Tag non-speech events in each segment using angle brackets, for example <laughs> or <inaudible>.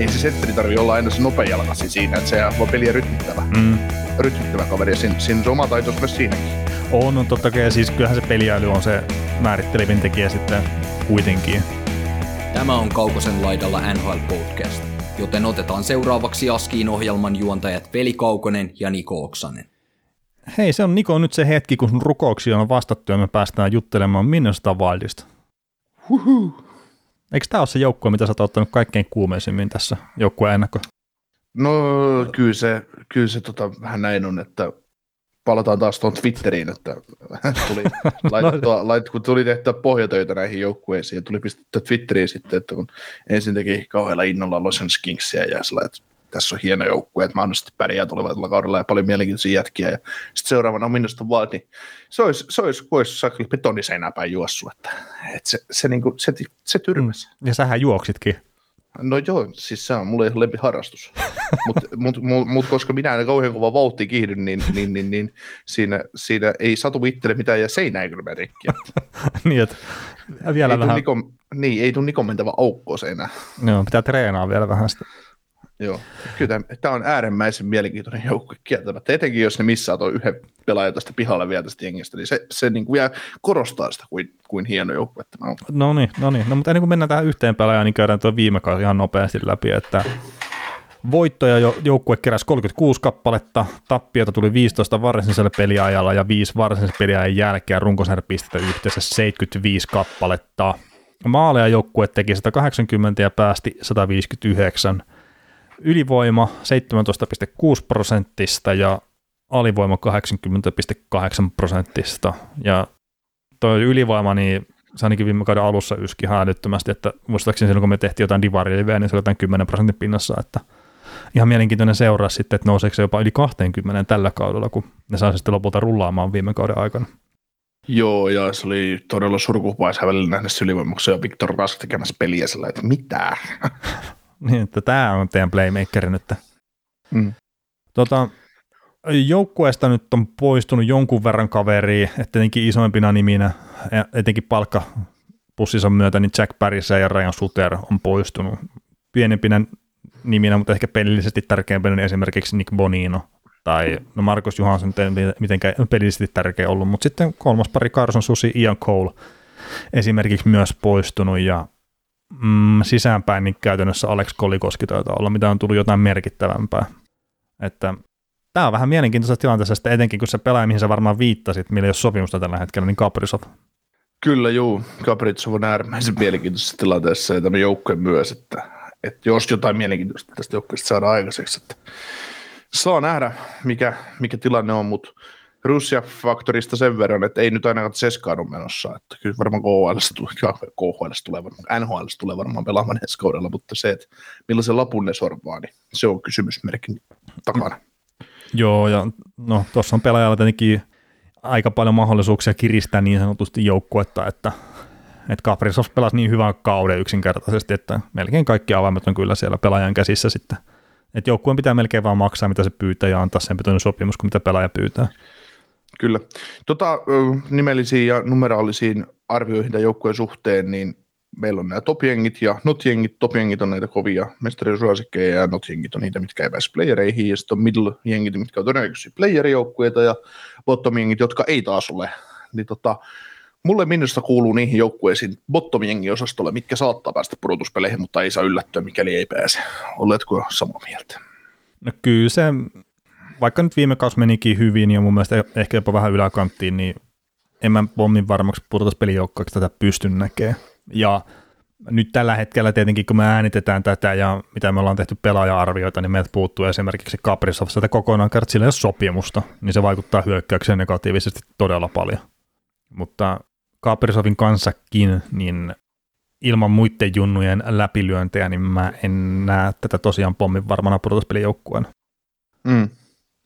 Ei se sentteri tarvi olla aina se nopeajalkasi siinä, että se on peliä rytmittävä. Mm. Rytmittävä kaveri ja siinä, siinä on oma taitos myös siinäkin. On, on totta kai. Siis kyllähän se peliäly on se määrittelevin tekijä sitten kuitenkin. Tämä on Kaukosen laidalla NHL Podcast, joten otetaan seuraavaksi Askiin ohjelman juontajat Veli Kaukonen ja Niko Oksanen. Hei, se on Niko nyt se hetki, kun sun rukouksia on vastattu ja me päästään juttelemaan Minnesota Wildista. Huhu. Eikö tämä ole se joukkue, mitä sä oot ottanut kaikkein kuumeisimmin tässä joukkueen ennakko? No kyllä se, kyllä se tota, vähän näin on, että palataan taas tuon Twitteriin, että <laughs> tuli, <laughs> laitettua, lait, kun tuli tehtyä pohjatöitä näihin joukkueisiin ja tuli pistettyä Twitteriin sitten, että kun ensin teki kauhealla innolla Los Angeles Kingsia ja sillä, että tässä on hieno joukkue, että mahdollisesti pärjää tulevalla kaudella ja paljon mielenkiintoisia jätkiä. Ja sitten seuraavana on minusta vaan, niin se olisi, se olisi, olisi sakli juossut, että, että se, se, niin kuin, se, se tyrmäsi. Mm. Ja sähän juoksitkin. No joo, siis se on mulle ihan lempiharrastus. <laughs> Mutta mut, mut, mut, koska minä en kauhean kova vauhti kiihdyn, niin, niin, niin, niin siinä, siinä, ei satu itselle mitään ja seinä ei kyllä rikki. <laughs> niin, että vielä ei vähän... Niko, niin, ei tule Nikon mentävä aukko seinään. Joo, pitää treenaa vielä vähän sitä. Joo, kyllä tämä on äärimmäisen mielenkiintoinen joukkue kieltämättä, etenkin jos ne missaa tuon yhden pelaajan tästä pihalle vielä tästä jengistä, niin se, se niin kuin vielä korostaa sitä, kuin, kuin hieno joukkue tämä on. No niin, no niin. No, mutta ennen kuin mennään tähän yhteen pelaajaan, niin käydään tuo viime kausi ihan nopeasti läpi, että voittoja jo, joukkue keräsi 36 kappaletta, tappiota tuli 15 varsinaisella peliajalla ja 5 varsinaisen peliajan jälkeen runkosarjapistettä yhteensä 75 kappaletta. Maaleja joukkue teki 180 ja päästi 159 ylivoima 17,6 prosenttista ja alivoima 80,8 prosenttista. Ja tuo ylivoima, niin se ainakin viime kauden alussa yski ihan älyttömästi, että muistaakseni silloin kun me tehtiin jotain divarileveä, niin se oli jotain 10 prosentin pinnassa, että ihan mielenkiintoinen seuraa sitten, että nouseeko se jopa yli 20 tällä kaudella, kun ne saa sitten lopulta rullaamaan viime kauden aikana. Joo, ja se oli todella surkuhupaisa välillä nähdä ylivoimuksen ja Viktor Rask tekemässä peliä sillä, että mitä? <laughs> <laughs> Niin, että tämä on teidän playmakeri nyt. Mm. Tota, joukkueesta nyt on poistunut jonkun verran kaveria, että tietenkin isoimpina niminä, etenkin palkkapussissa myötä, niin Jack Paris ja Ryan Suter on poistunut. Pienempinä niminä, mutta ehkä pelillisesti tärkeimpänä niin esimerkiksi Nick Bonino tai no Markus Johansson ei mitenkään pelillisesti tärkeä ollut, mutta sitten kolmas pari Carson Susi, Ian Cole esimerkiksi myös poistunut ja mm, sisäänpäin, niin käytännössä Alex Kolikoski taitaa olla, mitä on tullut jotain merkittävämpää. Että tämä on vähän mielenkiintoisessa tilanteessa, että etenkin kun se pelaaja, mihin sä varmaan viittasit, millä ei ole sopimusta tällä hetkellä, niin Kaprizov. Kyllä, juu. Kaprizov on äärimmäisen mielenkiintoisessa tilanteessa ja tämä joukkue myös, että, että jos jotain mielenkiintoista tästä joukkueesta saadaan aikaiseksi, että saa nähdä, mikä, mikä tilanne on, mutta Russia-faktorista sen verran, että ei nyt ainakaan Seskaan ole menossa, että kyllä varmaan KHL tulee, tulee varmaan, NHL tulee varmaan pelaamaan ensi kaudella, mutta se, että millaisen lapun ne sorvaa, niin se on kysymysmerkin takana. Joo, ja no tuossa on pelaajalla tietenkin aika paljon mahdollisuuksia kiristää niin sanotusti joukkuetta, että, että Kaprizov pelasi niin hyvän kauden yksinkertaisesti, että melkein kaikki avaimet on kyllä siellä pelaajan käsissä sitten. Että joukkueen pitää melkein vaan maksaa, mitä se pyytää, ja antaa sen pitoinen sopimus, kun mitä pelaaja pyytää. Kyllä. Tota, nimellisiin ja numeraalisiin arvioihin tämän joukkueen suhteen, niin meillä on nämä top-jengit ja not-jengit. Top-jengit on näitä kovia mestarisuosikkeja ja not-jengit on niitä, mitkä ei pääse playereihin. Ja sitten on middle-jengit, mitkä on todennäköisesti playerijoukkueita ja bottom-jengit, jotka ei taas ole. Niin tota, mulle minusta kuuluu niihin joukkueisiin bottom osastolle, mitkä saattaa päästä pudotuspeleihin, mutta ei saa yllättyä, mikäli ei pääse. Oletko samaa mieltä? No kyllä se vaikka nyt viime kausi menikin hyvin ja mun mielestä ehkä jopa vähän yläkanttiin, niin en mä pommin varmaksi pudotuspelijoukkoiksi tätä pysty näkemään. Ja nyt tällä hetkellä tietenkin, kun me äänitetään tätä ja mitä me ollaan tehty pelaaja-arvioita, niin meiltä puuttuu esimerkiksi Kaprizov sitä kokonaan kertaa sillä ei ole sopimusta, niin se vaikuttaa hyökkäykseen negatiivisesti todella paljon. Mutta Kaprizovin kanssakin, niin ilman muiden junnujen läpilyöntejä, niin mä en näe tätä tosiaan pommin varmana pudotuspelijoukkueena. Mm.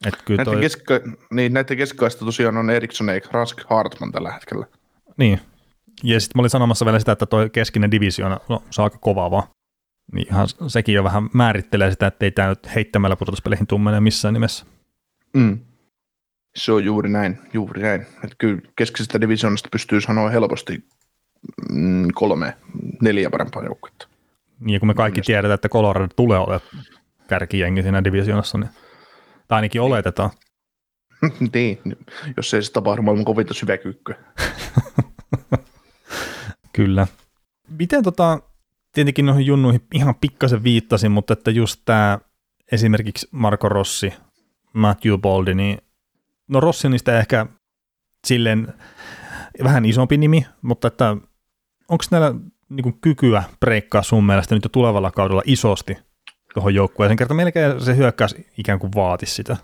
Et kyllä Näiden, toi, keska, niin, näiden keskikaista tosiaan on Eriksson eikä Rask Hartman tällä hetkellä. niin. Ja sitten mä olin sanomassa vielä sitä, että toi keskinen divisioona, no se on aika kova vaan. Niin ihan sekin jo vähän määrittelee sitä, että ei tämä nyt heittämällä pudotuspeleihin tummene missään nimessä. Mm. Se on juuri näin, juuri näin. Että kyllä keskisestä divisioonasta pystyy sanoa helposti mm, kolme, neljä parempaa joukkuetta. Niin ja kun me kaikki tiedetään, että Colorado tulee olemaan kärkijengi siinä divisioonassa, niin, tai ainakin oletetaan. <laughs> niin, jos ei se tapahdu maailman kovinta syväkyykkyä. <laughs> Kyllä. Miten tota, tietenkin noihin junnuihin ihan pikkasen viittasin, mutta että just tämä esimerkiksi Marco Rossi, Matthew Boldi, niin no Rossi on niistä ehkä silleen vähän isompi nimi, mutta että onko näillä niin kykyä breikkaa sun mielestä nyt jo tulevalla kaudella isosti tuohon joukkueeseen, kerta melkein se hyökkäys ikään kuin vaati sitä.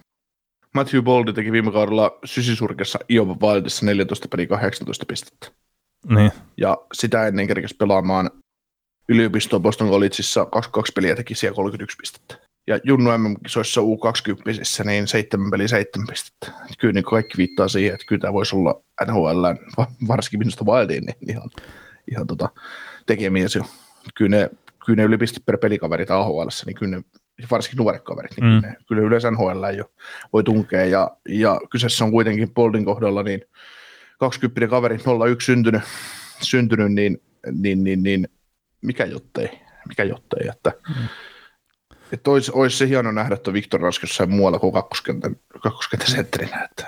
Matthew Boldi teki viime kaudella sysisurkessa Iowa Wildissa 14 peli 18 pistettä. Niin, Ja sitä ennen kerkesi pelaamaan yliopistoon Boston Collegeissa 22 peliä teki siellä 31 pistettä. Ja Junnu MM-kisoissa U20 niin 7 peli 7 pistettä. Et Kyllä niin kaikki viittaa siihen, että kyllä tämä voisi olla NHL, varsinkin minusta Wildiin, niin ihan, ihan tota, tekemiesi. Kyllä ne, kyllä ne yliopistot per pelikaverit AHL, niin kyllä ne, varsinkin nuoret kaverit, niin Mm. kyllä, ne, kyllä yleensä NHL jo voi tunkea. Ja, ja kyseessä on kuitenkin Boldin kohdalla niin 20 kaveri 01 syntynyt, syntynyt niin, niin, niin, niin, mikä jottei, mikä jottei, että mm. että olisi, olisi, se hieno nähdä, että Viktor Rask jossain muualla kuin kakkoskentän, kakkoskentän että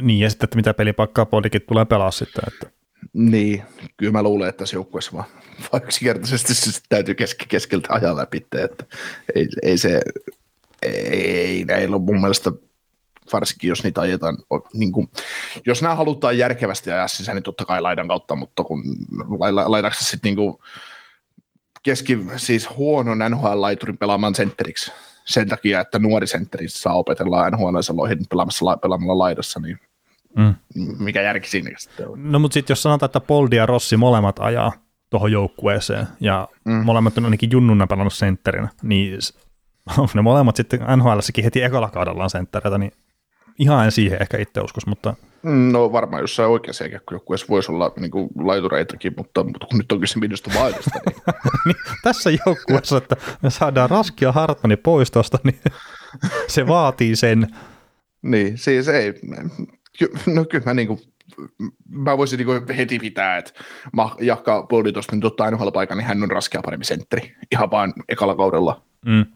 niin ja sitten, että mitä pelipaikkaa Boldikin tulee pelaa sitten, että niin, kyllä mä luulen, että tässä joukkueessa vaan, vaan <laughs> yksinkertaisesti se täytyy keski, keskeltä ajaa läpi, että ei, ei se, ei, ei näillä ole mun mielestä varsinkin jos niitä ajetaan, niin kuin, jos nämä halutaan järkevästi ajaa sisään, niin totta kai laidan kautta, mutta kun laitaanko se sitten niin kuin keski, siis huonon NHL-laiturin pelaamaan sentteriksi sen takia, että nuori sentteri saa opetella pelaamassa, la- pelaamalla laidassa, niin mm. mikä järki siinä sitten on? No mutta sitten jos sanotaan, että Poldi ja Rossi molemmat ajaa tuohon joukkueeseen ja mm. Mm. molemmat on ainakin junnuna pelannut sentterinä, niin <laughs> ne molemmat sitten NHLssäkin heti ekalla kaudellaan senttereitä, niin ihan en siihen ehkä itse uskos, mutta No varmaan jossain oikeassa joukkueessa voisi olla niin kuin laitureitakin, mutta, mutta kun nyt on kyse minusta vaihdosta, niin <laughs> niin tässä joukkueessa, että me saadaan Raskia Hartmani pois tuosta, niin <laughs> se vaatii sen. Niin, siis ei. Ky- No kyllä mä, niinku, mä voisin niinku heti pitää, että mä Jahka Boldi tuosta nyt ottaa nhl paikan, niin hän on raskea parempi sentteri. Ihan vaan ekalla kaudella. Mm.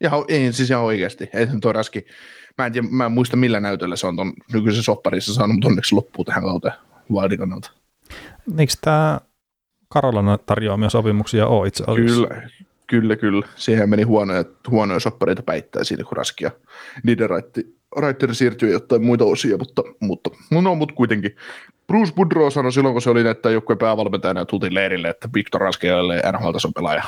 Ihan, ei, siis ihan oikeasti. Ei ole raski. Mä en, tiedä, mä en muista millä näytöllä se on ton nykyisen sopparissa saanut, mutta onneksi loppuu tähän kauteen Wildin kannalta. Eikö tämä Karolana tarjoamia sopimuksia ole itse asiassa? Kyllä, kyllä, kyllä. Siihen meni huonoja, huonoja soppareita päittää siinä, kun raskia niiden raitteri siirtyi jotain muita osia, mutta, mutta no, mutta kuitenkin. Bruce Boudreau sanoi silloin, kun se oli näitä joukkueen päävalmentajana ja tultiin leirille, että Victor Raski oli NHL-tason pelaaja.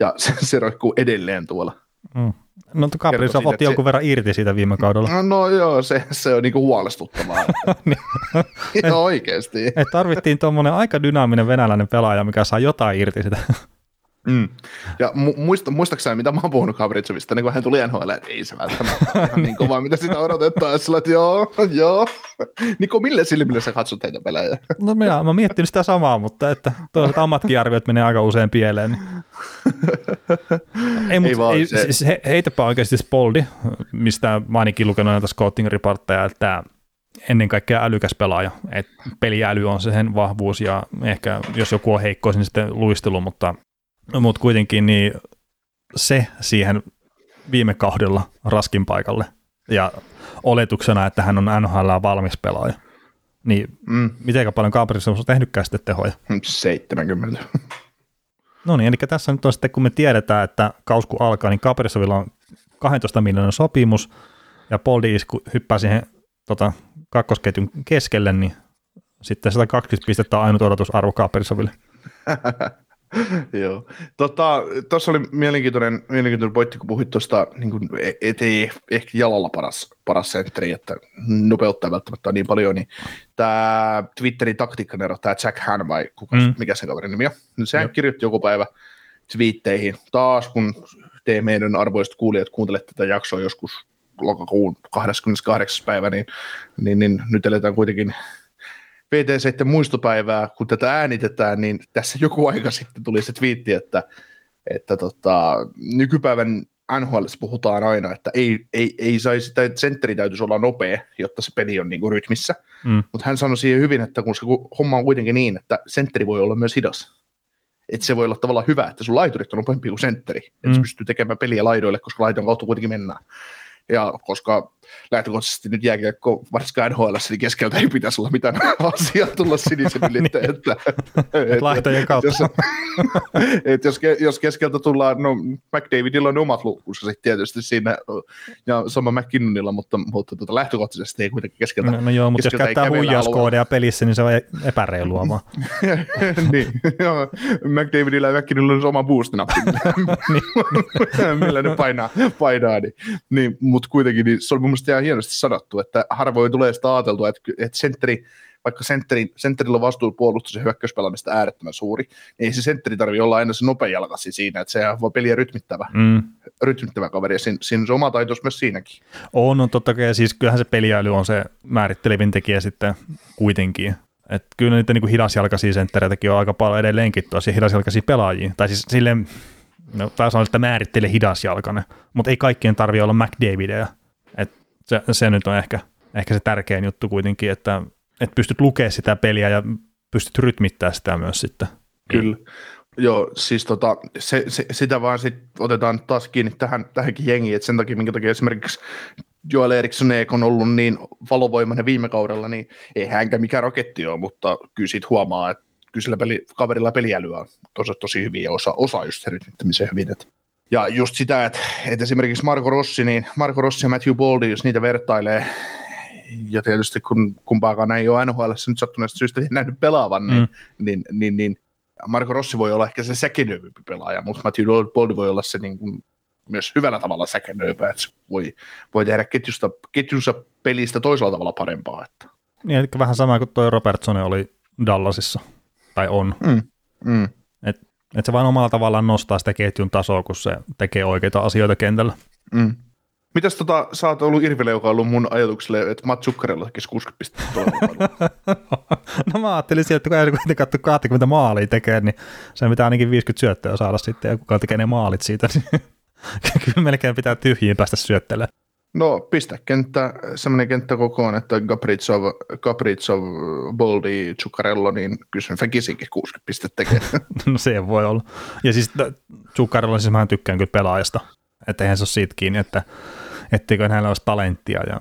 Ja se, se roikkuu edelleen tuolla. Mm. No Kaprizov siitä, otti että jonkun se- verran irti siitä viime kaudella. No, no joo, se, se on niinku huolestuttavaa. <laughs> Niin. Ihan oikeasti. Et tarvittiin tuommoinen aika dynaaminen venäläinen pelaaja, mikä saa jotain irti sitä. Mm. Ja mu- muista, muistaakseni, mitä mä oon puhunut Gavritsovista, niin kun hän tuli NHL, että ei se välttämättä ihan niin kovaa, mitä sitä odotetaan. Ja sillä, että joo, joo. Niko, millä silmillä sä katsot heitä pelejä? No minä, mä miettinyt sitä samaa, mutta että toisaalta ammatkin arviot menee aika usein pieleen. Niin. Ei, mutta vaan ei, se- siis he, heitäpä oikeasti Spoldi, mistä mä ainakin lukenut näitä scouting reportteja, että ennen kaikkea älykäs pelaaja. Et peliäly on sen vahvuus ja ehkä jos joku on heikko, niin sitten luistelu, mutta, mutta kuitenkin niin se siihen viime kaudella raskin paikalle ja oletuksena, että hän on NHL valmis pelaaja. Niin Mm, miten paljon Kaprizov on tehnytkään sitten tehoja. 70. No niin, eli tässä nyt on sitten, kun me tiedetään, että kausku alkaa, niin Kaprizovilla on 12 miljoonan sopimus, ja Poldi isku hyppää siihen tota, kakkosketjun keskelle, niin sitten 120 pistettä on ainut odotusarvo Kaprizoville. <laughs> <laughs> Joo. Tuossa tota, oli mielenkiintoinen, mielenkiintoinen pointti, kun puhuit tuosta, niin kuin, et ei ehkä jalalla paras, paras sentteri, että nopeuttaa välttämättä niin paljon, niin tämä Twitterin taktiikkanero, tämä Jack Han vai kuka, Mm. mikä se kaverin nimi on, niin sehän Joo. kirjoitti joku päivä twiitteihin taas, kun te meidän arvoiset kuulijat kuuntelette tätä jaksoa joskus lokakuun 28. päivä, niin, niin, niin nyt eletään kuitenkin VT7 muistopäivää, kun tätä äänitetään, niin tässä joku aika sitten tuli se twiitti, että, että tota, nykypäivän NHL puhutaan aina, että ei, ei, ei saisi, että sentteri täytyisi olla nopea, jotta se peli on niin kuin rytmissä. Mm. Mutta hän sanoi siihen hyvin, että kun se homma on kuitenkin niin, että sentteri voi olla myös hidas. Että se voi olla tavallaan hyvä, että sun laiturit on nopeampi kuin sentteri. Että mm. se pystyy tekemään peliä laidoille, koska laidon kautta kuitenkin mennään. Ja koska lähtökohtaisesti nyt jääkiekko, varsinkaan NHL, niin keskeltä ei pitäisi olla mitään <laughs> asiaa tulla sinisen <laughs> niin. että, et, Laihtojen kautta. Jos, <laughs> et jos, jos keskeltä tullaan, no McDavidilla on omat lukunsa sitten tietysti siinä, ja sama McKinnonilla, mutta, mutta tuota, lähtökohtaisesti ei kuitenkin keskeltä. No, no joo, mutta jos käyttää huijauskoodeja pelissä, niin se on epäreilua vaan. niin, joo, McDavidilla ja McKinnonilla on oma boost-nappi, niin. millä ne painaa, painaa niin, niin mutta kuitenkin niin se on mun mielestä ihan hienosti sanottu, että harvoin tulee sitä ajateltua, että, että sentteri, vaikka sentterin, sentterillä on vastuu puolustus- ja hyökkäyspelaamista äärettömän suuri, niin ei se sentteri tarvitse olla aina se nopea jalkasi siinä, että se voi peliä rytmittävä, mm. rytmittävä kaveri, ja siinä, siinä se oma taitos myös siinäkin. On, on totta kai, siis kyllähän se peliäily on se määrittelevin tekijä sitten kuitenkin, että kyllä niitä niin hidasjalkaisia senttereitäkin on aika paljon edelleenkin tosi hidasjalkaisia pelaajia. Tai siis silleen, no taas on, että määrittelee hidasjalkainen, mutta ei kaikkien tarvi olla McDavidia. Se, se, nyt on ehkä, ehkä se tärkein juttu kuitenkin, että, että pystyt lukemaan sitä peliä ja pystyt rytmittää sitä myös sitten. Kyllä. Joo, siis tota, se, se, sitä vaan sit otetaan taas kiinni tähän, tähänkin jengiin, että sen takia, minkä takia esimerkiksi Joel Eriksson on ollut niin valovoimainen viime kaudella, niin ei hänkä mikään raketti ole, mutta kyllä siitä huomaa, että kyllä sillä peli, kaverilla peliälyä on tosi, tosi hyvin ja osa, osa just se rytmittämisen hyvin. Että. Ja just sitä, että, että esimerkiksi Marko Rossi, niin Marko Rossi ja Matthew Boldy, jos niitä vertailee, ja tietysti kun kumpaakaan ei ole NHL nyt sattuneesta syystä nähnyt pelaavan, niin, mm. niin, niin, niin Marko Rossi voi olla ehkä se säkenöivympi pelaaja, mutta Matthew Boldy voi olla se niin kuin, myös hyvällä tavalla säkenöivä, että se voi, voi tehdä ketjusta, ketjunsa pelistä toisella tavalla parempaa. Että. Niin, eli vähän sama kuin tuo Robertson oli Dallasissa tai on. Mm, mm. Et, et se vain omalla tavallaan nostaa sitä ketjun tasoa, kun se tekee oikeita asioita kentällä. Mm. Mitäs tota, sä oot ollut Irville, joka on ollut mun ajatukselle, että Matt Zuccarello tekisi 60 pistettä <laughs> No mä ajattelin sieltä, että kun ei kuitenkaan katso 20 maalia tekee, niin se pitää ainakin 50 syöttöä saada sitten, ja kuka tekee ne maalit siitä, niin <laughs> kyllä melkein pitää tyhjiin päästä syöttelemään. No pistä kenttä, semmoinen kenttä kokoon, että Gapritsov, Gapritsov Boldi, Zuccarello, niin kyllä sen Fekisikin 60 pistettä tekee. <laughs> no se voi olla. Ja siis Zuccarello, siis mä tykkään kyllä pelaajasta, että eihän se ole siitä kiinni, että etteikö hänellä olisi talenttia ja,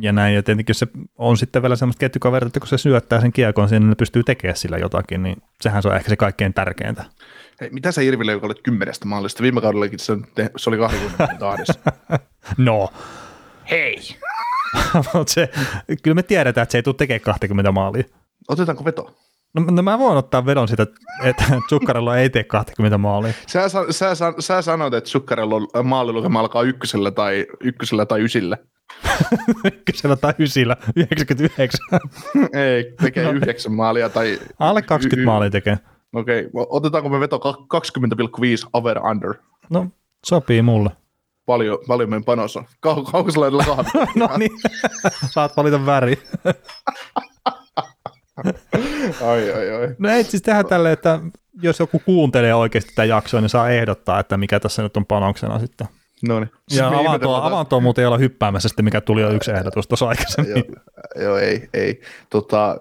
ja näin. Ja tietenkin se on sitten vielä semmoista ketjukaveria, että kun se syöttää sen kiekon sinne, niin pystyy tekemään sillä jotakin, niin sehän se on ehkä se kaikkein tärkeintä. Hei, mitä sä Irville, joka olet kymmenestä maalista? Viime kaudellakin se, se oli 20 tahdessa. <laughs> no, hei. <laughs> Mutta se, kyllä me tiedetään, että se ei tule tekemään 20 maalia. Otetaanko veto? No, no mä voin ottaa vedon sitä, että <laughs> Zuccarello ei tee 20 maalia. Sä, sä, sä, sä sanoit, että Zuccarello maalilukema alkaa ykkösellä tai, ykkösellä tai ysillä. <laughs> ykkösellä tai ysillä, 99. ei, tekee no, yhdeksän maalia tai... Alle 20 y- maalia tekee. Okei, okay. otetaanko me veto 20,5 over under? No, sopii mulle paljon, paljon meidän panos on. Kau- kaukosalaidella <laughs> kahvia. no niin, saat valita väri. ai, ai, ai. No ei siis tehdä tälle, että jos joku kuuntelee oikeasti tätä jaksoa, niin saa ehdottaa, että mikä tässä nyt on panoksena sitten. No niin. Ja avaan tuo, avaan tuo muuten ei olla hyppäämässä sitten, mikä tuli jo yksi ehdotus tuossa aikaisemmin. joo, joo, ei, ei. Tota,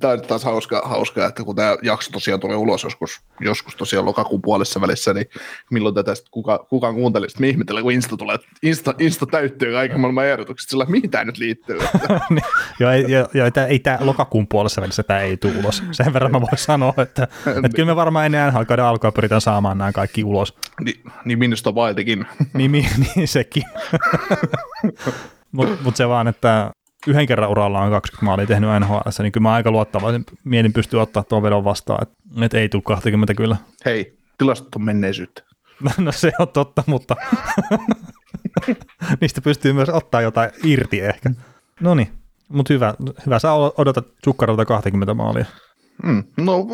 tämä on taas hauskaa, hauskaa, että kun tämä jakso tosiaan tulee ulos joskus, joskus tosiaan lokakuun puolessa välissä, niin milloin tätä sitten kuka, kukaan kuunteli, sitten me ihmetellään, kun Insta tulee, Insta, Insta täyttyy kaiken maailman ehdotukset, sillä mihin tämä nyt liittyy? <laughs> niin, joo, ei, joo, tämä, ei tämä lokakuun puolessa välissä tämä ei tule ulos. Sen verran mä voin sanoa, että, että kyllä me varmaan ennen NHL-kauden alkua pyritään saamaan nämä kaikki ulos. Ni, niin minusta Wildkin. Niin, <laughs> niin sekin. <laughs> Mutta mut se vaan, että yhden kerran uralla on 20 maalia tehnyt NHL, niin kyllä mä aika luottavaisin mielin pystyy ottaa tuon vedon vastaan, että et ei tule 20 kyllä. Hei, tilastot on menneisyyttä. <laughs> no se on totta, mutta niistä pystyy myös ottaa jotain irti ehkä. No niin, mutta hyvä, hyvä. Sä odotat Zuccarelta 20 maalia. Mm, no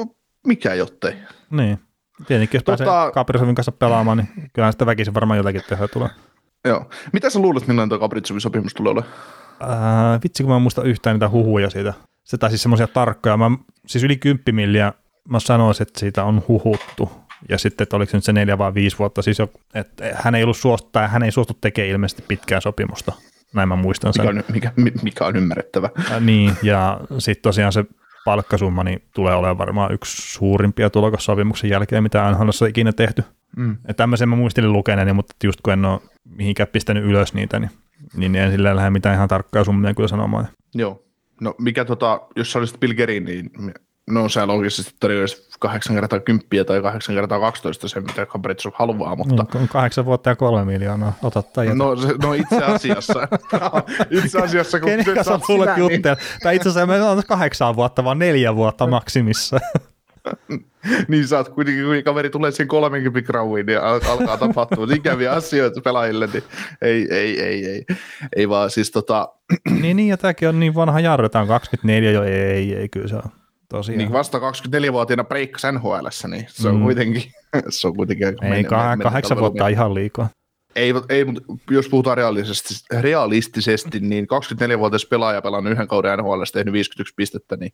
mikä jottei. Niin. Tietenkin, jos tota... pääsee Kaprizovin kanssa pelaamaan, niin kyllähän sitä väkisin varmaan jotakin tehdä tulee. Joo. Mitä sä luulet, millainen tuo Kaprizovin sopimus tulee olemaan? Äh, vitsi, kun mä en muista yhtään niitä huhuja siitä. Se tai siis semmoisia tarkkoja. Mä, siis yli 10 milliä mä sanoisin, että siitä on huhuttu. Ja sitten, että oliko se nyt se neljä vai viisi vuotta, siis jo, että hän ei ollut suostu, tai hän ei suostu tekemään ilmeisesti pitkää sopimusta. Näin mä muistan sen. Mikä on, mikä, mikä on ymmärrettävä. Äh, niin, ja sitten tosiaan se palkkasumma niin tulee olemaan varmaan yksi suurimpia tulokassopimuksen jälkeen, mitä NHL on ikinä tehty. Mm. Ja tämmöisen mä muistelin lukeneeni, mutta just kun en ole mihinkään pistänyt ylös niitä, niin, niin en sillä lähde mitään ihan tarkkaa summia kyllä sanomaan. Joo. No mikä tota, jos sä olisit Bill Gerin, niin no se loogisesti tarjoaisi 8 kertaa 10 tai 8 kertaa 12 se, mitä Kaprizov haluaa, mutta... On kahdeksan vuotta ja kolme miljoonaa, otat tai no, se, no itse asiassa, <laughs> itse asiassa kun Kenen kanssa tulet niin... Tai itse asiassa me on kahdeksan vuotta, vaan neljä vuotta maksimissa. <laughs> niin sä oot kuitenkin, kun kaveri tulee siihen 30 grauiin, niin alkaa tapahtua <laughs> ikäviä asioita pelaajille, niin ei, ei, ei, ei, ei vaan siis tota... niin, niin, ja tämäkin on niin vanha jarru, tämä on 24 jo, ei, ei, ei, kyllä se on tosiaan. Niin vasta 24-vuotiaana breikkas nhl niin se on mm. kuitenkin, <laughs> se on kuitenkin Ei, meni, kah- kahdeksan vuotta on ihan liikaa. Ei, ei, mutta jos puhutaan realistisesti, realistisesti niin 24-vuotias pelaaja pelannut yhden kauden NHL, tehnyt 51 pistettä, niin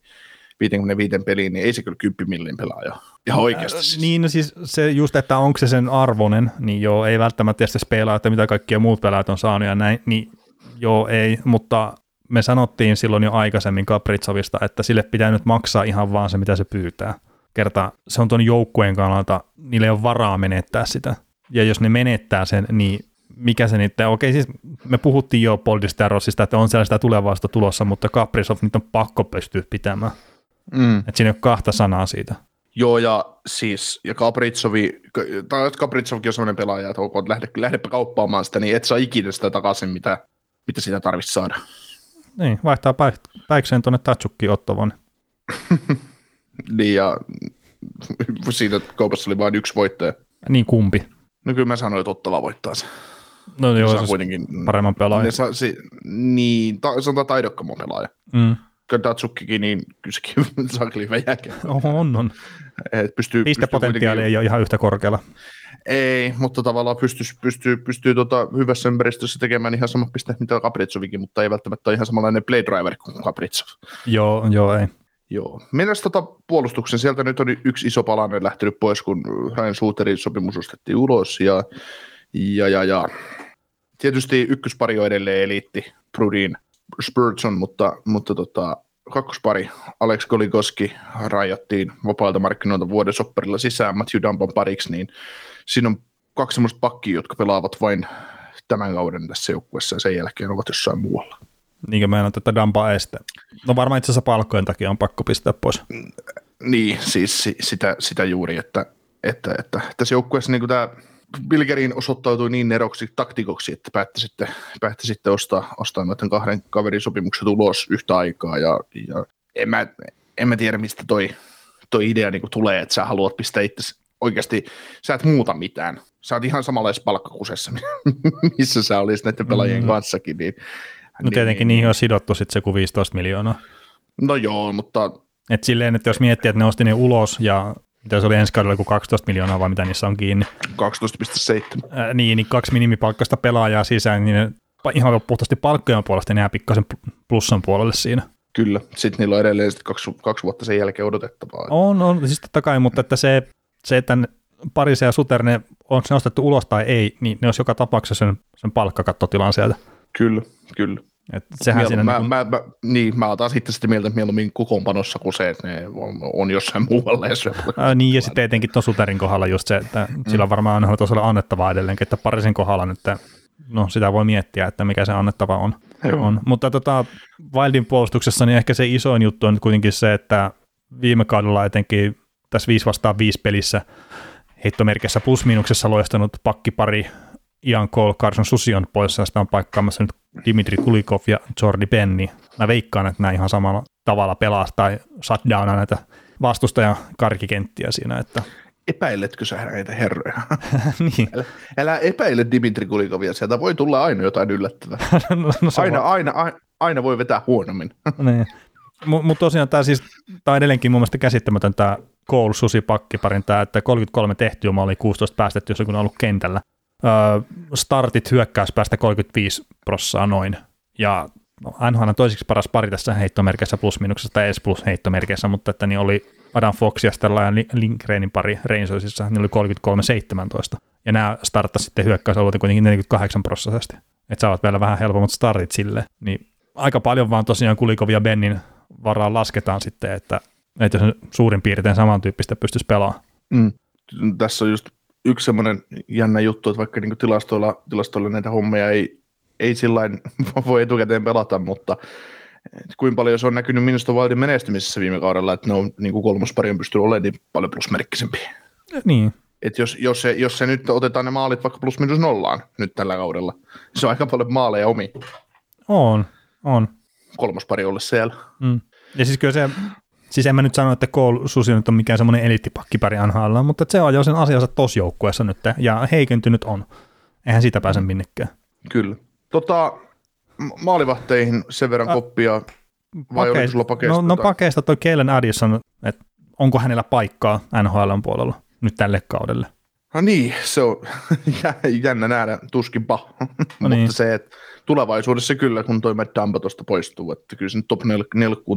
55 peliin, niin ei se kyllä 10 millin pelaaja. Ihan oikeasti. Siis. Niin, no siis se just, että onko se sen arvonen, niin joo, ei välttämättä se pelaa, että mitä kaikkia muut pelaajat on saanut ja näin, niin joo, ei, mutta me sanottiin silloin jo aikaisemmin Kapritsovista, että sille pitää nyt maksaa ihan vaan se, mitä se pyytää. Kerta se on tuon joukkueen kannalta, niille ei ole varaa menettää sitä. Ja jos ne menettää sen, niin mikä se niitä, okei siis me puhuttiin jo Rossista, että on sellaista tulevasta tulossa, mutta Kaprizov nyt on pakko pystyä pitämään. Mm. Että siinä ei ole kahta sanaa siitä. Joo, ja siis, ja Kapritsovi, tai Kapritsovkin on sellainen pelaaja, että ok, lähde, lähdepä kauppaamaan sitä, niin et saa ikinä sitä takaisin, mitä, mitä sitä tarvitsisi saada. Niin, vaihtaa päik- päikseen tuonne Tatsukkiin Ottovan. <laughs> niin, ja siinä kaupassa oli vain yksi voittaja. Niin, kumpi? No kyllä mä sanoin, että Ottava voittaa se. No joo, se kuitenkin paremman pelaajan. Sa, si, niin, ta, se on taidokkaamman pelaaja. Mm. Datsukkikin, niin kyllä sekin <laughs> saa hyvä jälkeen. On, on. Et pystyy, Pistepotentiaali pystyy ei ole ihan yhtä korkealla. Ei, mutta tavallaan pystyy, pystyy, pystyy tota hyvässä ympäristössä tekemään ihan sama piste, mitä Kapritsovikin, mutta ei välttämättä ole ihan samanlainen play driver kuin Kapritsov. Joo, joo, ei. Joo. Mennään tota puolustuksen. Sieltä nyt on yksi iso palanen lähtenyt pois, kun Ryan Suuterin sopimus ostettiin ulos. Ja, ja, ja, ja. Tietysti ykköspari on edelleen eliitti, Brudin Spurgeon, mutta, mutta tota, kakkospari Alex Goligoski rajattiin vapailta markkinoilta vuoden sopparilla sisään Matthew Dumpan pariksi, niin siinä on kaksi semmoista pakkia, jotka pelaavat vain tämän kauden tässä joukkueessa ja sen jälkeen ovat jossain muualla. Niinkö mä en tätä Dampa este? No varmaan itse asiassa palkkojen takia on pakko pistää pois. Niin, siis sitä, sitä juuri, että, että, että tässä joukkueessa niin tämä Bilgerin osoittautui niin neroksi taktikoksi, että päätti sitten, päätti sitten ostaa, ostaa noiden kahden kaverin sopimukset ulos yhtä aikaa. Ja, ja en, mä, en mä tiedä, mistä toi, toi idea niin tulee, että sä haluat pistää itse oikeasti, sä et muuta mitään. Sä oot ihan samanlaisessa palkkakusessa, <laughs> missä sä olisit näiden pelaajien mm. kanssakin. Niin, no tietenkin niin, niihin on sidottu sitten se kuin 15 miljoonaa. No joo, mutta... Et silleen, että jos miettii, että ne osti ne ulos ja mitä se oli ensi kaudella, kuin 12 miljoonaa vai mitä niissä on kiinni. 12,7. Ää, niin, niin kaksi minimipalkkasta pelaajaa sisään, niin ne ihan puhtaasti palkkojen puolesta ne jää pikkasen plussan puolelle siinä. Kyllä, sitten niillä on edelleen sit kaksi, kaksi vuotta sen jälkeen odotettavaa. On, on, siis totta kai, mutta että se, se että Parise ja Suterne, on se nostettu ulos tai ei, niin ne olisi joka tapauksessa sen, sen palkkakattotilan sieltä. Kyllä, kyllä. Et sehän Miel, siinä mä, niin, mä, mä, niin, mä otan sitten sitä mieltä mieluummin kokoonpanossa kuin se, että ne on, on jossain muualla. Ää, niin, ja sitten etenkin tuon Suterin kohdalla just se, että mm. sillä on varmaan on tosiaan annettavaa edelleenkin, että parisen kohdalla nyt, no sitä voi miettiä, että mikä se annettava on. on. Mutta tota, Wildin puolustuksessa niin ehkä se isoin juttu on kuitenkin se, että viime kaudella etenkin tässä 5 vastaan 5 pelissä heittomerkissä plus-miinuksessa loistanut pakkipari Ian Cole, Carson Susi on poissa, sitä on paikkaamassa nyt Dimitri Kulikov ja Jordi Penny. Mä veikkaan, että nämä ihan samalla tavalla pelaa tai shutdowna näitä vastustajan karkikenttiä siinä. Että... Epäiletkö sä näitä herroja? <laughs> niin. älä, älä epäile Dimitri Kulikovia, sieltä voi tulla aina jotain yllättävää. <laughs> no, no aina, aina, aina, aina voi vetää huonommin. <laughs> niin. Mutta mut tosiaan tämä siis, tää on edelleenkin mun mielestä käsittämätön tämä Cole Susi pakkiparin tämä, että 33 tehtyä mä oli 16 päästetty, jos on ollut kentällä. Startit hyökkäyspäästä 35 prossaa noin. Ja no, NHL on toiseksi paras pari tässä heittomerkissä plus minuksessa tai edes plus heittomerkissä, mutta että niin oli Adam Fox ja Stella ja Lindgrenin pari Rangersissa, niin oli 33-17. Ja nämä starttasivat sitten hyökkäysalueita kuitenkin 48 prosenttia. Että saavat vielä vähän helpommat startit sille. Niin aika paljon vaan tosiaan Kulikovia Bennin varaan lasketaan sitten, että, että jos suurin piirtein samantyyppistä pystyisi pelaamaan. Mm. Tässä on just yksi semmoinen jännä juttu, että vaikka niin tilastoilla, tilastoilla näitä hommia ei, ei sillä <laughs> voi etukäteen pelata, mutta kuinka paljon se on näkynyt minusta Wildin menestymisessä viime kaudella, että ne on niin kuin kolmospari on pystynyt olemaan niin paljon plusmerkkisempi. Niin. Et jos, jos, se, jos se nyt otetaan ne maalit vaikka plus minus nollaan nyt tällä kaudella, se on aika paljon maaleja omi. On, on. Kolmospari olla siellä. Mm. Ja siis kyllä se, siis en mä nyt sano, että Cole Susi nyt on mikään semmoinen eliittipakkipari anhaalla, mutta se on jo sen asiansa tos joukkueessa nyt, ja heikentynyt on. Eihän siitä pääse minnekään. Kyllä. Tota, maalivahteihin sen verran koppia, vai Pakeist, sulla pakeista? No, no pakeista toi Kellen Addison, että onko hänellä paikkaa NHL puolella nyt tälle kaudelle? No niin, se on <laughs> jännä nähdä, tuskinpa. <laughs> No Mutta niin. se, että tulevaisuudessa kyllä, kun toi Matt Dumba tuosta poistuu, että kyllä sen top 4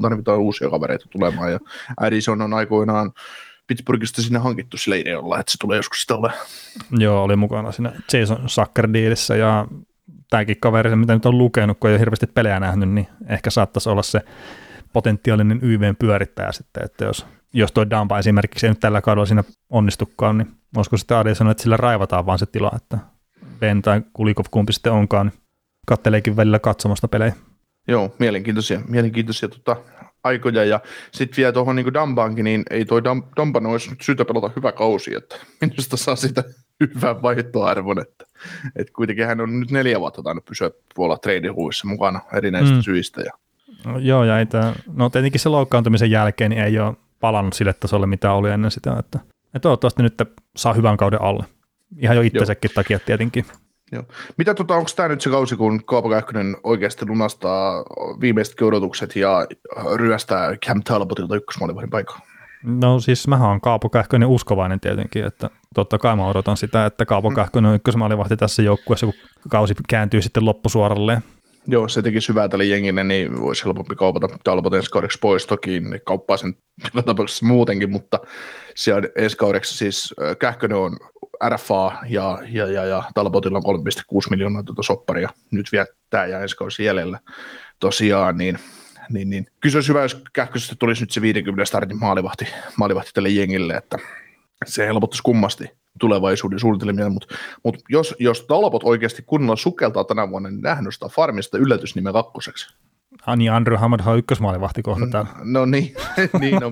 tarvitaan uusia kavereita tulemaan, ja Addison on aikoinaan Pittsburghista sinne hankittu sillä ideolla, että se tulee joskus sitä ole. Joo, oli mukana siinä Jason Sucker dealissä ja tämäkin kaveri, mitä nyt on lukenut, kun ei ole hirveästi pelejä nähnyt, niin ehkä saattaisi olla se potentiaalinen YVn pyörittäjä sitten, että jos, jos tuo Dampa esimerkiksi ei nyt tällä kaudella siinä onnistukaan, niin olisiko sitten Adi sanoa, että sillä raivataan vaan se tila, että Ben tai Kulikov kumpi sitten onkaan, niin katteleekin välillä katsomasta pelejä. Joo, mielenkiintoisia, mielenkiintoisia tota, aikoja. Ja sitten vielä tuohon niin Dambaankin, niin ei toi Damban olisi nyt syytä pelata hyvä kausi, että minusta saa sitä <laughs> hyvän vaihtoarvon, että, että kuitenkin hän on nyt neljä vuotta tainnut pysyä tuolla treidihuissa mukana erinäistä mm. syistä. Ja... No, joo, ja ei tämä, no tietenkin se loukkaantumisen jälkeen niin ei ole palannut sille tasolle, mitä oli ennen sitä, että, että toivottavasti nyt saa hyvän kauden alle. Ihan jo itsensäkin takia tietenkin. Joo. Mitä tota, onko tämä nyt se kausi, kun Kaapo Kähkönen oikeasti lunastaa viimeiset odotukset ja ryöstää Cam Talbotilta ykkösmaalivahdin paikkaa? No siis mä oon Kaapo Kähkönen uskovainen tietenkin, että totta kai mä odotan sitä, että Kaapo mm. Kähkönen on ykkösmaalivahti tässä joukkueessa, kun kausi kääntyy sitten loppusuoralle. Joo, se teki syvää tälle jengille, niin voisi helpompi kaupata Talbot ensi kaudeksi pois toki, niin kauppaa sen <laughs> tapauksessa muutenkin, mutta se on ensi kaudeksi siis Kähkönen on RFA ja, ja, ja, ja Talbotilla on 3,6 miljoonaa tuota sopparia. Nyt vielä tämä ja ensi kausi jäljellä tosiaan, niin, niin, niin. kyllä se olisi hyvä, jos Kähkösestä tulisi nyt se 50 startin maalivahti, maalivahti tälle jengille, että se helpottaisi kummasti tulevaisuuden suunnitelmia, mutta, mutta jos, jos Talbot oikeasti kunnolla sukeltaa tänä vuonna, niin nähdään sitä farmista yllätysnimen kakkoseksi. Ah niin, Andrew Hammond on ykkösmaalivahti kohta mm, täällä. No niin, <laughs> niin on.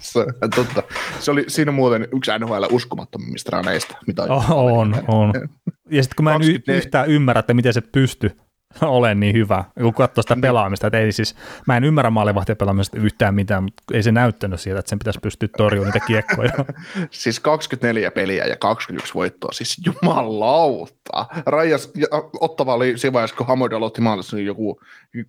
se, totta. Se oli siinä muuten yksi NHL uskomattomimmista raneista. Mitä oh, on, <laughs> on. Ja sitten kun mä en 24... yhtään ymmärrä, että miten se pystyy <laughs> ole niin hyvä, kun katsoo sitä pelaamista. Että ei siis, mä en ymmärrä maalivahtia pelaamista yhtään mitään, mutta ei se näyttänyt siitä, että sen pitäisi pystyä torjumaan niitä kiekkoja. <laughs> siis 24 peliä ja 21 voittoa, siis jumalauta. Rajas ottava oli siinä vaiheessa, kun Hamoid aloitti maalissa niin joku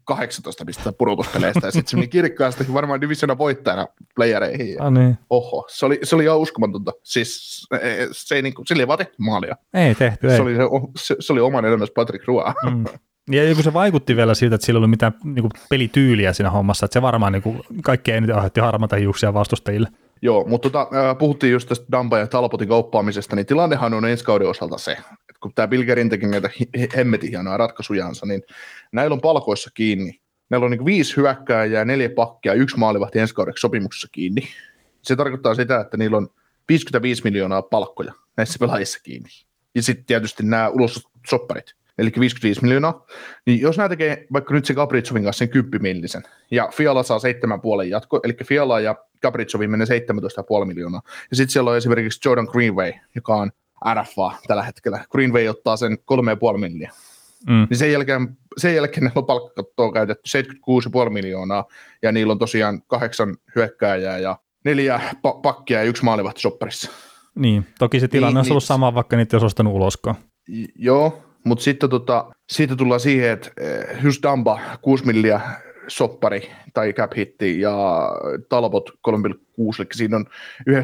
18 pistettä pudotuspeleistä, ja sitten se meni <laughs> kirkkaasti varmaan divisiona voittajana playereihin. Ah, niin. Oho, se oli, se oli ihan uskomatonta. Siis e, se ei, niin kuin, sillä ei vaan tehty maalia. Ei tehty, se ei. Oli, se, se, oli oman elämässä Patrick Roy. Mm. Ja kun se vaikutti vielä siltä, että sillä oli mitään niin kuin pelityyliä siinä hommassa, että se varmaan niin kuin, kaikkein eniten aiheutti harmata hiuksia vastustajille. Joo, mutta tota, puhuttiin just tästä Dampa ja Talpotin kauppaamisesta, niin tilannehan on ensi kauden osalta se, että kun tämä Bilgerin teki näitä hemmetin hienoja ratkaisujansa, niin näillä on palkoissa kiinni. Näillä on niin viisi hyökkääjää, neljä pakkia, yksi maalivahti ensi kaudeksi sopimuksessa kiinni. Se tarkoittaa sitä, että niillä on 55 miljoonaa palkkoja näissä pelaajissa kiinni. Ja sitten tietysti nämä ulos sopparit eli 55 miljoonaa, niin jos nämä tekee vaikka nyt se Gabritsovin kanssa sen 10 millisen, ja Fiala saa 7,5 jatko, eli Fiala ja Gabritsovin menee 17,5 miljoonaa, ja sitten siellä on esimerkiksi Jordan Greenway, joka on RFA tällä hetkellä. Greenway ottaa sen 3,5 miljoonaa. Mm. Niin sen jälkeen, sen jälkeen ne on palkkakattoa käytetty 76,5 miljoonaa, ja niillä on tosiaan kahdeksan hyökkääjää ja neljä pa- pakkia ja yksi maalivahti sopparissa. Niin, toki se tilanne niin, olisi ollut niin, sama, vaikka niitä olisi ostanut uloskaan. Joo, mutta sitten tota, siitä tullaan siihen, että eh, Hughes Damba 6 milliä soppari tai cap hitti ja Talbot 3,6, eli siinä on 9,6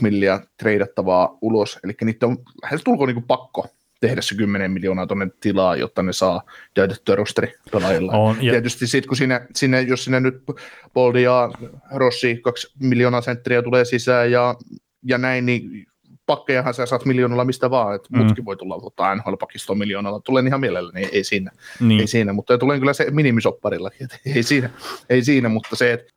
milliä treidattavaa ulos, eli niitä on lähes tulkoon niin pakko tehdä se 10 miljoonaa tuonne tilaa, jotta ne saa täytettyä rosteri pelaajilla. On, ja... Tietysti sitten kun sinne, sinne, jos sinne nyt Boldi ja Rossi kaksi miljoonaa sentteriä tulee sisään ja, ja näin, niin pakkejahan sä saat miljoonalla mistä vaan, että mm. mutkin voi tulla ottaa NHL-pakistoon miljoonalla, tulen ihan mielelläni, ei, ei siinä, niin. ei siinä, mutta tulee kyllä se minimisopparilla, että ei siinä, ei siinä, mutta se, että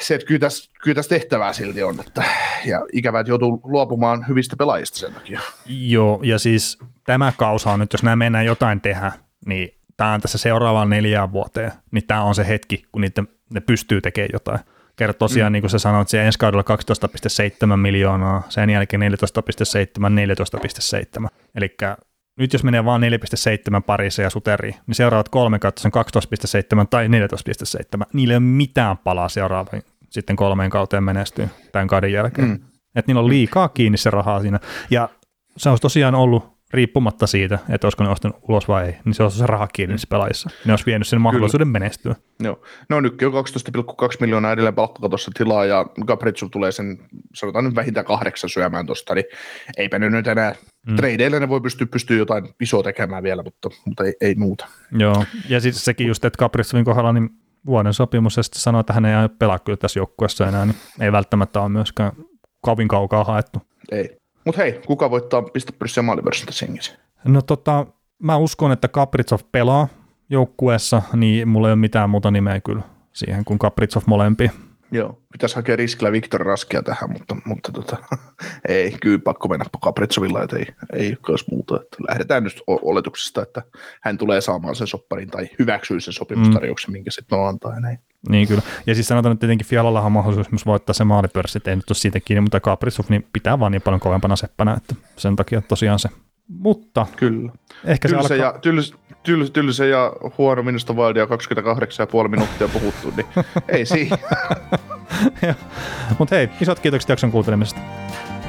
se, että kyllä tässä, kyllä tässä tehtävää silti on, että, ja ikävä, että joutuu luopumaan hyvistä pelaajista sen takia. Joo, ja siis tämä kausa on nyt, jos nämä mennään jotain tehdä, niin tämä on tässä seuraavaan neljään vuoteen, niin tämä on se hetki, kun niitä, ne pystyy tekemään jotain. Kerro tosiaan, mm. niin kuin sä sanoit, se ensi kaudella 12,7 miljoonaa, sen jälkeen 14,7, 14,7. Eli nyt jos menee vain 4,7 parissa ja suteri, niin seuraavat kolme kautta on 12,7 tai 14,7. Niillä ei ole mitään palaa seuraavaan sitten kolmeen kauteen menestyy tämän kauden jälkeen. Mm. Että niillä on liikaa kiinni se rahaa siinä. Ja se olisi tosiaan ollut riippumatta siitä, että olisiko ne ostanut ulos vai ei, niin se olisi se raha kiinni niissä pelaajissa. Ne olisi vienyt sen mahdollisuuden Kyllä. menestyä. Joo. No nyt on 12,2 miljoonaa edelleen palkkakatossa tilaa ja Gabriel tulee sen, sanotaan nyt vähintään kahdeksan syömään tuosta, niin eipä ne nyt enää mm. tradeille ne voi pystyä, pystyä jotain isoa tekemään vielä, mutta, mutta ei, ei muuta. Joo, ja siis sekin just, että Gabrielin kohdalla niin vuoden sopimus ja sitten sanoo, että hän ei pelaa kyllä tässä joukkueessa enää, niin ei välttämättä ole myöskään kovin kaukaa haettu. Ei. Mutta hei, kuka voittaa maalipörssin tässä hengissä? No tota, mä uskon, että Kapritsov pelaa joukkueessa, niin mulla ei ole mitään muuta nimeä kyllä siihen kuin Kapritsov molempi. Joo, pitäisi hakea riskillä Viktor Raskia tähän, mutta, mutta tota, <laughs> ei, kyllä pakko mennä Kapritsovilla, että ei, ei ole muuta. Että lähdetään nyt oletuksesta, että hän tulee saamaan sen sopparin tai hyväksyy sen sopimustarjouksen, mm. minkä sitten on antaa ja näin. Niin kyllä. Ja siis sanotaan, että tietenkin Fialallahan on mahdollisuus myös voittaa se maalipörssi, että ei nyt ole siitä kiinni, mutta Kapritsov niin pitää vaan niin paljon kovempana seppänä, että sen takia tosiaan se. Mutta kyllä. Ehkä tylsä, se alkaa... ja, tyls, tyls, tylsä ja huono minusta valdia 28,5 minuuttia puhuttu, niin ei siinä. <laughs> Mutta hei, isot kiitokset jakson kuuntelemisesta.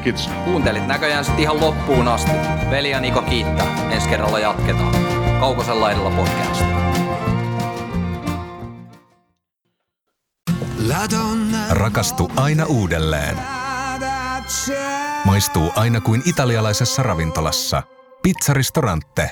Kiitos. Kuuntelit näköjään sitten ihan loppuun asti. Veli ja Niko kiittää. Ensi kerralla jatketaan. Kaukosen laidalla podcast. Rakastu aina uudelleen. Maistuu aina kuin italialaisessa ravintolassa. Pizzaristorante.